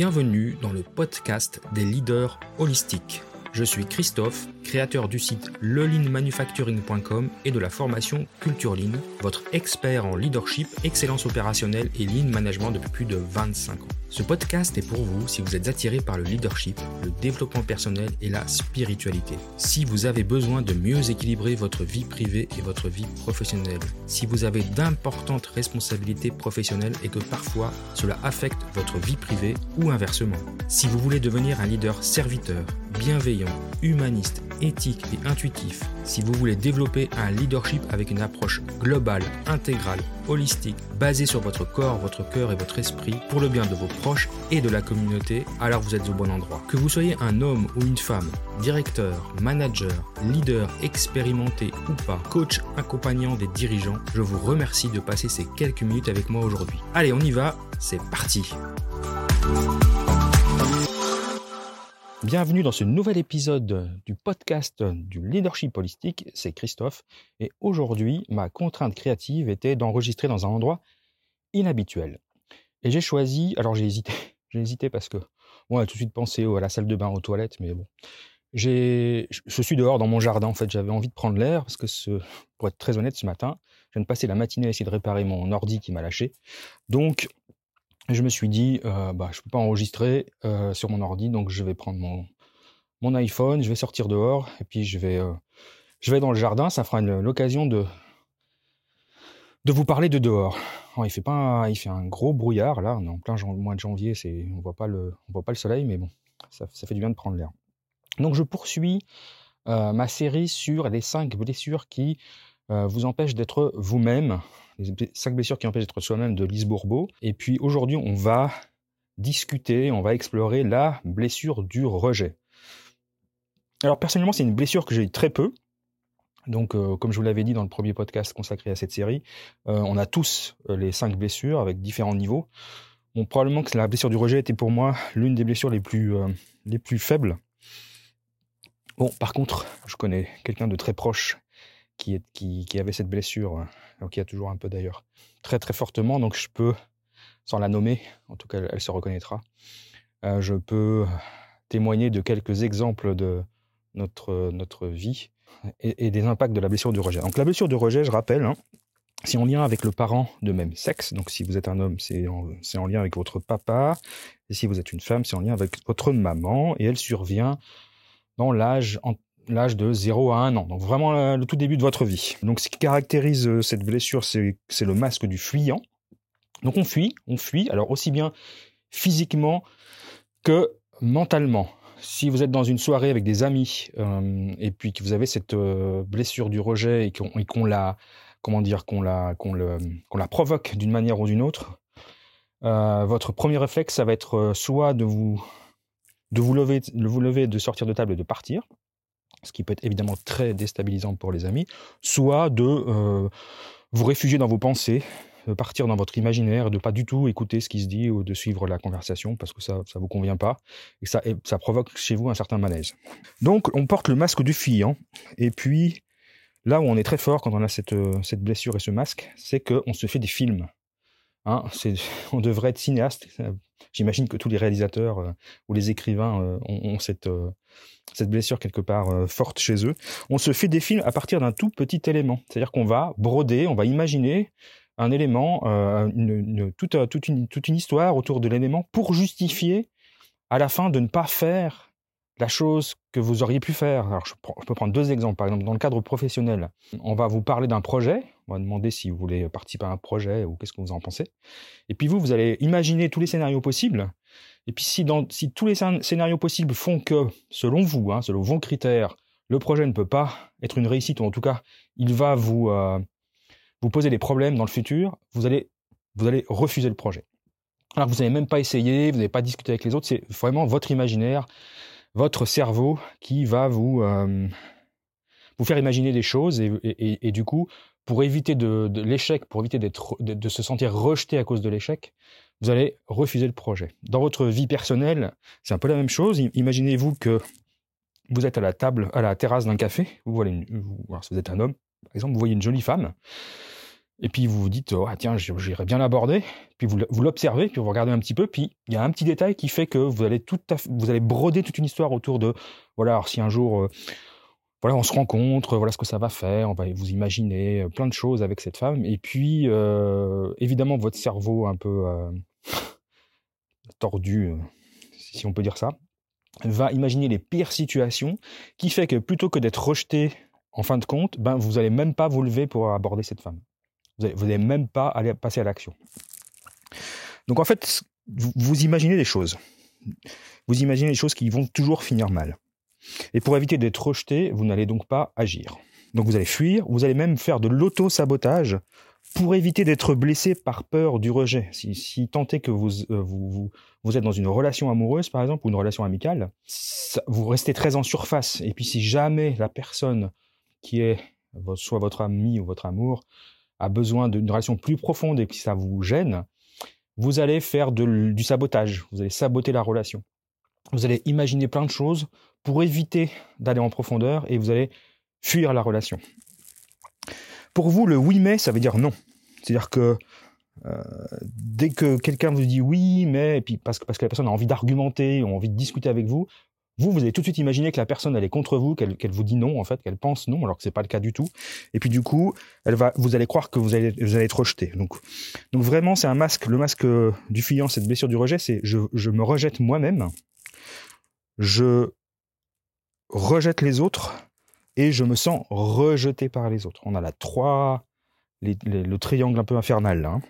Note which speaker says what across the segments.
Speaker 1: Bienvenue dans le podcast des leaders holistiques. Je suis Christophe, créateur du site lelinmanufacturing.com et de la formation Culture Lean, votre expert en leadership, excellence opérationnelle et lean management depuis plus de 25 ans. Ce podcast est pour vous si vous êtes attiré par le leadership, le développement personnel et la spiritualité. Si vous avez besoin de mieux équilibrer votre vie privée et votre vie professionnelle. Si vous avez d'importantes responsabilités professionnelles et que parfois cela affecte votre vie privée ou inversement. Si vous voulez devenir un leader serviteur, bienveillant, humaniste, éthique et intuitif, si vous voulez développer un leadership avec une approche globale, intégrale, holistique, basée sur votre corps, votre cœur et votre esprit, pour le bien de vos proches et de la communauté, alors vous êtes au bon endroit. Que vous soyez un homme ou une femme, directeur, manager, leader, expérimenté ou pas, coach accompagnant des dirigeants, je vous remercie de passer ces quelques minutes avec moi aujourd'hui. Allez, on y va, c'est parti. Bienvenue dans ce nouvel épisode du podcast du leadership holistique, c'est Christophe, et aujourd'hui ma contrainte créative était d'enregistrer dans un endroit inhabituel. Et j'ai choisi, alors j'ai hésité, j'ai hésité parce que on a tout de suite pensé à la salle de bain, aux toilettes, mais bon. J'ai, je suis dehors dans mon jardin, en fait, j'avais envie de prendre l'air, parce que pour être très honnête, ce matin, je viens de passer la matinée à essayer de réparer mon ordi qui m'a lâché. Donc, je me suis dit, euh, bah, je ne peux pas enregistrer euh, sur mon ordi, donc je vais prendre mon, mon iPhone, je vais sortir dehors, et puis je vais, euh, je vais dans le jardin. Ça fera l'occasion de, de vous parler de dehors. il fait pas, il fait un gros brouillard là, en plein mois de janvier, c'est, on voit voit pas le soleil, mais bon, ça, fait du bien de prendre l'air. Donc je poursuis ma série sur les cinq blessures qui vous empêchent d'être vous-même cinq blessures qui empêchent d'être soi-même de Lise Bourbeau. Et puis aujourd'hui, on va discuter, on va explorer la blessure du rejet. Alors personnellement, c'est une blessure que j'ai eu très peu. Donc, euh, comme je vous l'avais dit dans le premier podcast consacré à cette série, euh, on a tous euh, les cinq blessures avec différents niveaux. Bon, probablement que la blessure du rejet était pour moi l'une des blessures les plus, les plus faibles. Bon, par contre, je connais quelqu'un de très proche qui, avait cette blessure donc il y a toujours un peu d'ailleurs, très très fortement. Donc je peux, sans la nommer, en tout cas elle se reconnaîtra, euh, je peux témoigner de quelques exemples de notre, notre vie et, des impacts de la blessure du rejet. Donc la blessure du rejet, je rappelle, hein, c'est en lien avec le parent de même sexe. Donc si vous êtes un homme, c'est en, en, lien avec votre papa. Et si vous êtes une femme, c'est en lien avec votre maman. Et elle survient dans l'âge l'âge de 0 à 1 an, donc vraiment le tout début de votre vie. Donc ce qui caractérise euh, cette blessure, c'est le masque du fuyant. Donc on fuit, on fuit, alors aussi bien physiquement que mentalement. Si vous êtes dans une soirée avec des amis euh, et puis que vous avez cette euh, blessure du rejet et qu'on la, comment dire, qu'on la, qu'on la provoque d'une manière ou d'une autre, votre premier réflexe, ça va être soit de vous, de vous lever, de vous lever, de sortir de table et de partir, ce qui peut être évidemment très déstabilisant pour les amis, soit de euh, vous réfugier dans vos pensées, de partir dans votre imaginaire, de pas du tout écouter ce qui se dit ou de suivre la conversation parce que ça ne vous convient pas et ça, ça provoque chez vous un certain malaise. Donc on porte le masque du fuyant et puis là où on est très fort quand on a cette, euh, cette blessure et ce masque, c'est qu'on se fait des films. Hein, on devrait être cinéaste. J'imagine que tous les réalisateurs euh, ou les écrivains ont, cette, cette blessure quelque part euh, forte chez eux, on se fait des films à partir d'un tout petit élément. C'est-à-dire qu'on va broder, on va imaginer un élément, euh, euh, toute une histoire autour de l'élément pour justifier à la fin de ne pas faire la chose que vous auriez pu faire. Alors, je, peux prendre deux exemples. Par exemple, dans le cadre professionnel, on va vous parler d'un projet. On va demander si vous voulez participer à un projet ou qu'est-ce que vous en pensez. Et puis vous, vous allez imaginer tous les scénarios possibles. Et puis si, dans, tous les scénarios possibles font que, selon vous, hein, selon vos critères, le projet ne peut pas être une réussite, ou en tout cas, il va vous, euh, vous poser des problèmes dans le futur, vous allez, vous allez refuser le projet. Alors vous n'avez même pas essayé, vous n'avez pas discuté avec les autres, c'est vraiment votre imaginaire, votre cerveau qui va vous, euh, vous faire imaginer des choses et, du coup, pour éviter de, l'échec, pour éviter d'être, de, se sentir rejeté à cause de l'échec, vous allez refuser le projet. Dans votre vie personnelle, c'est un peu la même chose. Imaginez-vous que vous êtes à la table, à la terrasse d'un café. Vous voyez, si vous êtes un homme, par exemple, vous voyez une jolie femme Et puis vous vous dites, oh, ah, tiens, j'irais bien l'aborder. Puis vous, vous l'observez, puis vous regardez un petit peu. Puis il y a un petit détail qui fait que vous allez, tout vous allez broder toute une histoire autour de, voilà, alors si un jour, euh, voilà, on se rencontre, voilà ce que ça va faire, on va vous imaginer plein de choses avec cette femme. Et puis, euh, évidemment, votre cerveau un peu euh, tordu, si on peut dire ça, va imaginer les pires situations, qui fait que plutôt que d'être rejeté en fin de compte, ben, vous n'allez même pas vous lever pour aborder cette femme. Vous n'allez même pas aller passer à l'action. Donc en fait, vous, imaginez des choses. Vous imaginez des choses qui vont toujours finir mal. Et pour éviter d'être rejeté, vous n'allez donc pas agir. Donc vous allez fuir, vous allez même faire de l'auto-sabotage pour éviter d'être blessé par peur du rejet. Si, si tant est que vous, euh, vous, êtes dans une relation amoureuse, par exemple, ou une relation amicale, vous restez très en surface. Et puis si jamais la personne qui est soit votre ami ou votre amour a besoin d'une relation plus profonde et que ça vous gêne, vous allez faire du sabotage, vous allez saboter la relation. Vous allez imaginer plein de choses pour éviter d'aller en profondeur et vous allez fuir la relation. Pour vous, le oui mais, ça veut dire non. C'est-à-dire que euh, dès que quelqu'un vous dit oui mais, et puis parce que, parce que la personne a envie d'argumenter, ou envie de discuter avec vous, vous, vous allez tout de suite imaginer que la personne, elle est contre vous, qu'elle vous dit non, en fait, qu'elle pense non, alors que c'est pas le cas du tout. Et puis du coup, elle va, vous allez croire que vous allez, vous allez être rejeté. Donc, donc vraiment, c'est un masque. Le masque du fuyant, cette blessure du rejet, c'est je me rejette moi-même, je rejette les autres et je me sens rejeté par les autres. On a la trois, le triangle un peu infernal là. Hein.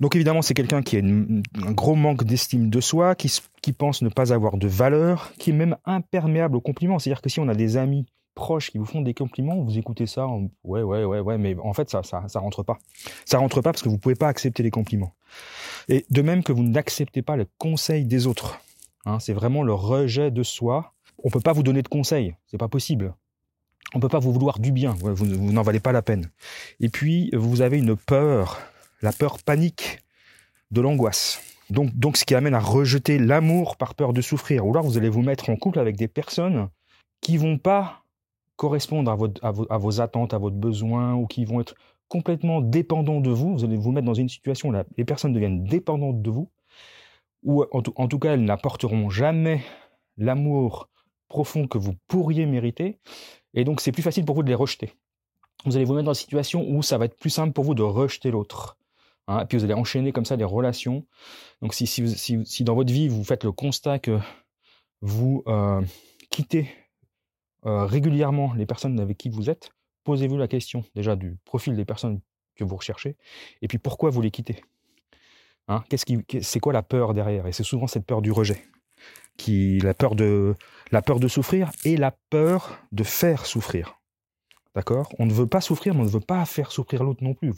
Speaker 1: Donc évidemment, c'est quelqu'un qui a un gros manque d'estime de soi, qui, qui pense ne pas avoir de valeur, qui est même imperméable aux compliments. C'est-à-dire que si on a des amis proches qui vous font des compliments, vous écoutez ça, ouais, ouais, ouais, ouais, mais en fait, ça, ça, ça rentre pas. Ça rentre pas parce que vous pouvez pas accepter les compliments. Et de même que vous n'acceptez pas le conseil des autres. Hein, c'est vraiment le rejet de soi. On peut pas vous donner de conseils, c'est pas possible. On peut pas vous vouloir du bien, vous, vous n'en valez pas la peine. Et puis, vous avez une peur la peur panique de l'angoisse. Donc, donc, ce qui amène à rejeter l'amour par peur de souffrir. Ou alors, vous allez vous mettre en couple avec des personnes qui vont pas correspondre à, votre, à, vos, attentes, à votre besoin, ou qui vont être complètement dépendants de vous. Vous allez vous mettre dans une situation où les personnes deviennent dépendantes de vous, ou en en tout cas, elles n'apporteront jamais l'amour profond que vous pourriez mériter. Et donc, c'est plus facile pour vous de les rejeter. Vous allez vous mettre dans une situation où ça va être plus simple pour vous de rejeter l'autre. Hein, et puis vous allez enchaîner comme ça des relations. Donc si, si, si, si, dans votre vie, vous faites le constat que vous euh, quittez euh, régulièrement les personnes avec qui vous êtes, posez-vous la question déjà du profil des personnes que vous recherchez, et puis pourquoi vous les quittez. Hein, qui, c'est quoi la peur derrière? Et c'est souvent cette peur du rejet, qui, la peur de, la peur de souffrir et la peur de faire souffrir. D'accord? On ne veut pas souffrir, mais on ne veut pas faire souffrir l'autre non plus.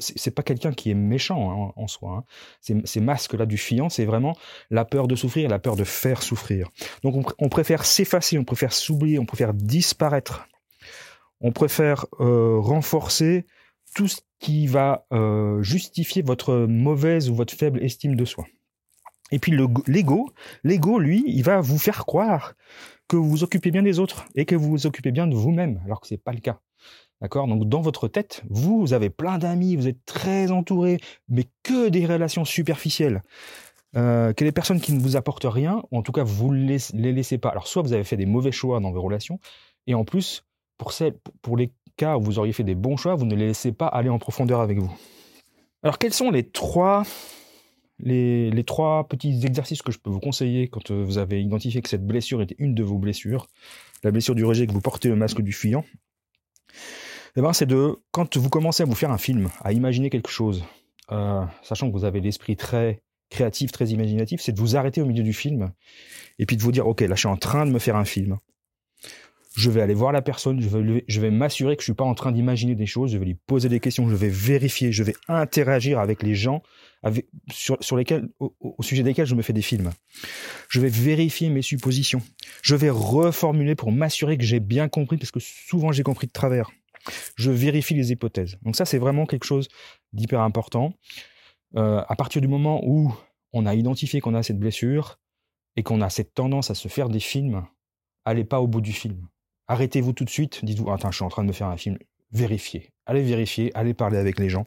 Speaker 1: C'est pas quelqu'un qui est méchant hein, en soi. Hein. Ces, masques-là du fiant, c'est vraiment la peur de souffrir, la peur de faire souffrir. Donc on, préfère s'effacer, on préfère s'oublier, on préfère disparaître. On préfère euh, renforcer tout ce qui va euh, justifier votre mauvaise ou votre faible estime de soi. Et puis l'ego, l'ego, lui, il va vous faire croire que vous vous occupez bien des autres et que vous vous occupez bien de vous-même, alors que c'est pas le cas. D'accord? Donc dans votre tête, vous avez plein d'amis, vous êtes très entouré, mais que des relations superficielles. Euh, que les personnes qui ne vous apportent rien, ou en tout cas vous ne les laissez pas. Alors soit vous avez fait des mauvais choix dans vos relations, et en plus, pour, pour les cas où vous auriez fait des bons choix, vous ne les laissez pas aller en profondeur avec vous. Alors quels sont les trois les, trois petits exercices que je peux vous conseiller quand euh, vous avez identifié que cette blessure était une de vos blessures, la blessure du rejet que vous portez le masque du fuyant, eh ben, c'est de, quand vous commencez à vous faire un film, à imaginer quelque chose, euh, sachant que vous avez l'esprit très créatif, très imaginatif, c'est de vous arrêter au milieu du film et puis de vous dire, ok, là je suis en train de me faire un film. Je vais aller voir la personne, je vais, je vais m'assurer que je suis pas en train d'imaginer des choses, je vais lui poser des questions, je vais vérifier, je vais interagir avec les gens sur, lesquels, au, sujet desquels je me fais des films. Je vais vérifier mes suppositions. Je vais reformuler pour m'assurer que j'ai bien compris, parce que souvent j'ai compris de travers. Je vérifie les hypothèses. Donc ça, c'est vraiment quelque chose d'hyper important. Euh, à partir du moment où on a identifié qu'on a cette blessure et qu'on a cette tendance à se faire des films, allez pas au bout du film. Arrêtez-vous tout de suite. Dites-vous, attends, je suis en train de me faire un film. vérifier. Allez vérifier, allez parler avec les gens.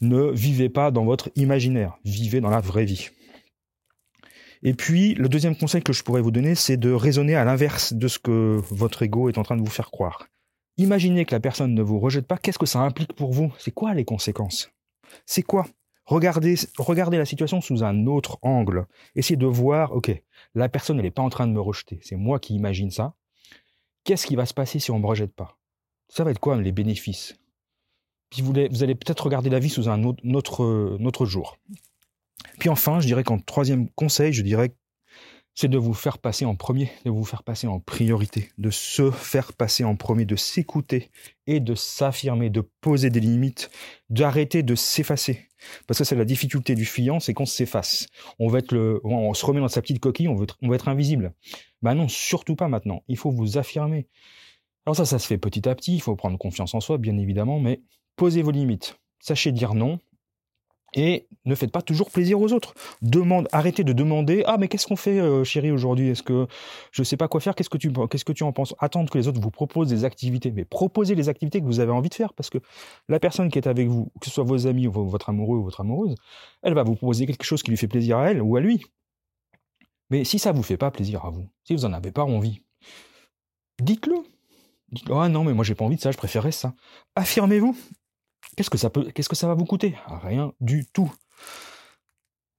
Speaker 1: Ne vivez pas dans votre imaginaire, vivez dans la vraie vie. Et puis, le deuxième conseil que je pourrais vous donner, c'est de raisonner à l'inverse de ce que votre ego est en train de vous faire croire. Imaginez que la personne ne vous rejette pas, qu'est-ce que ça implique pour vous? C'est quoi les conséquences? C'est quoi? Regardez, regardez la situation sous un autre angle. Essayez de voir, ok, la personne n'est pas en train de me rejeter, c'est moi qui imagine ça. Qu'est-ce qui va se passer si on ne me rejette pas? Ça va être quoi les bénéfices? Puis vous, allez peut-être regarder la vie sous un autre, notre jour. Puis enfin, je dirais qu'en troisième conseil, je dirais c'est de vous faire passer en premier, de vous faire passer en priorité, de se faire passer en premier, de s'écouter et de s'affirmer, de poser des limites, d'arrêter de s'effacer. Parce que c'est la difficulté du fiant, c'est qu'on s'efface. On va être le, on se remet dans sa petite coquille, on veut être, on être invisible. Ben non, surtout pas maintenant. Il faut vous affirmer. Alors ça, ça se fait petit à petit. Il faut prendre confiance en soi, bien évidemment, mais posez vos limites. Sachez dire non, et ne faites pas toujours plaisir aux autres. Arrêtez de demander ah mais qu'est-ce qu'on fait euh, chérie aujourd'hui? Est-ce que je sais pas quoi faire? Qu'est-ce que tu en penses? Attendre que les autres vous proposent des activités, mais proposez les activités que vous avez envie de faire parce que la personne qui est avec vous, que ce soit vos amis ou votre amoureux ou votre amoureuse, elle va vous proposer quelque chose qui lui fait plaisir à elle ou à lui. Mais si ça vous fait pas plaisir à vous, si vous en avez pas envie, dites-le. Dites ah non mais moi j'ai pas envie de ça, je préférerais ça. Affirmez-vous. Qu'est-ce que ça peut, qu'est-ce que ça va vous coûter? Rien du tout.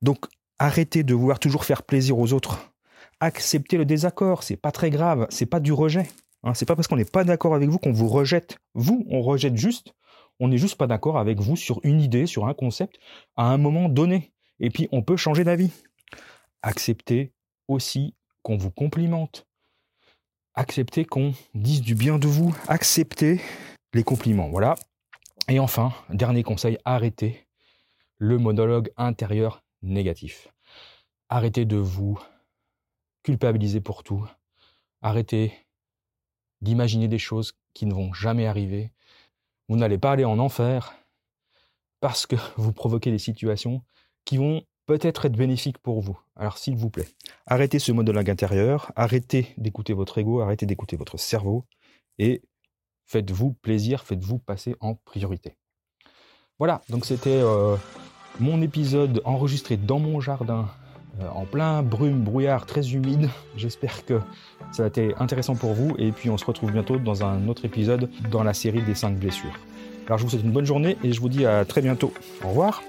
Speaker 1: Donc arrêtez de vouloir toujours faire plaisir aux autres. Acceptez le désaccord, c'est pas très grave, c'est pas du rejet. Hein, c'est pas parce qu'on n'est pas d'accord avec vous qu'on vous rejette. Vous, on rejette juste, on n'est juste pas d'accord avec vous sur une idée, sur un concept, à un moment donné. Et puis on peut changer d'avis. Acceptez aussi qu'on vous complimente. Acceptez qu'on dise du bien de vous. Acceptez les compliments. Voilà, et enfin, dernier conseil, arrêtez le monologue intérieur négatif. Arrêtez de vous culpabiliser pour tout. Arrêtez d'imaginer des choses qui ne vont jamais arriver. Vous n'allez pas aller en enfer parce que vous provoquez des situations qui vont peut-être être bénéfiques pour vous. Alors s'il vous plaît, arrêtez ce monologue intérieur, arrêtez d'écouter votre ego, arrêtez d'écouter votre cerveau et faites-vous plaisir, faites-vous passer en priorité. Voilà, donc c'était euh, mon épisode enregistré dans mon jardin, euh, en plein brume, brouillard, très humide. J'espère que ça a été intéressant pour vous, et puis on se retrouve bientôt dans un autre épisode dans la série des 5 blessures. Alors je vous souhaite une bonne journée et je vous dis à très bientôt. Au revoir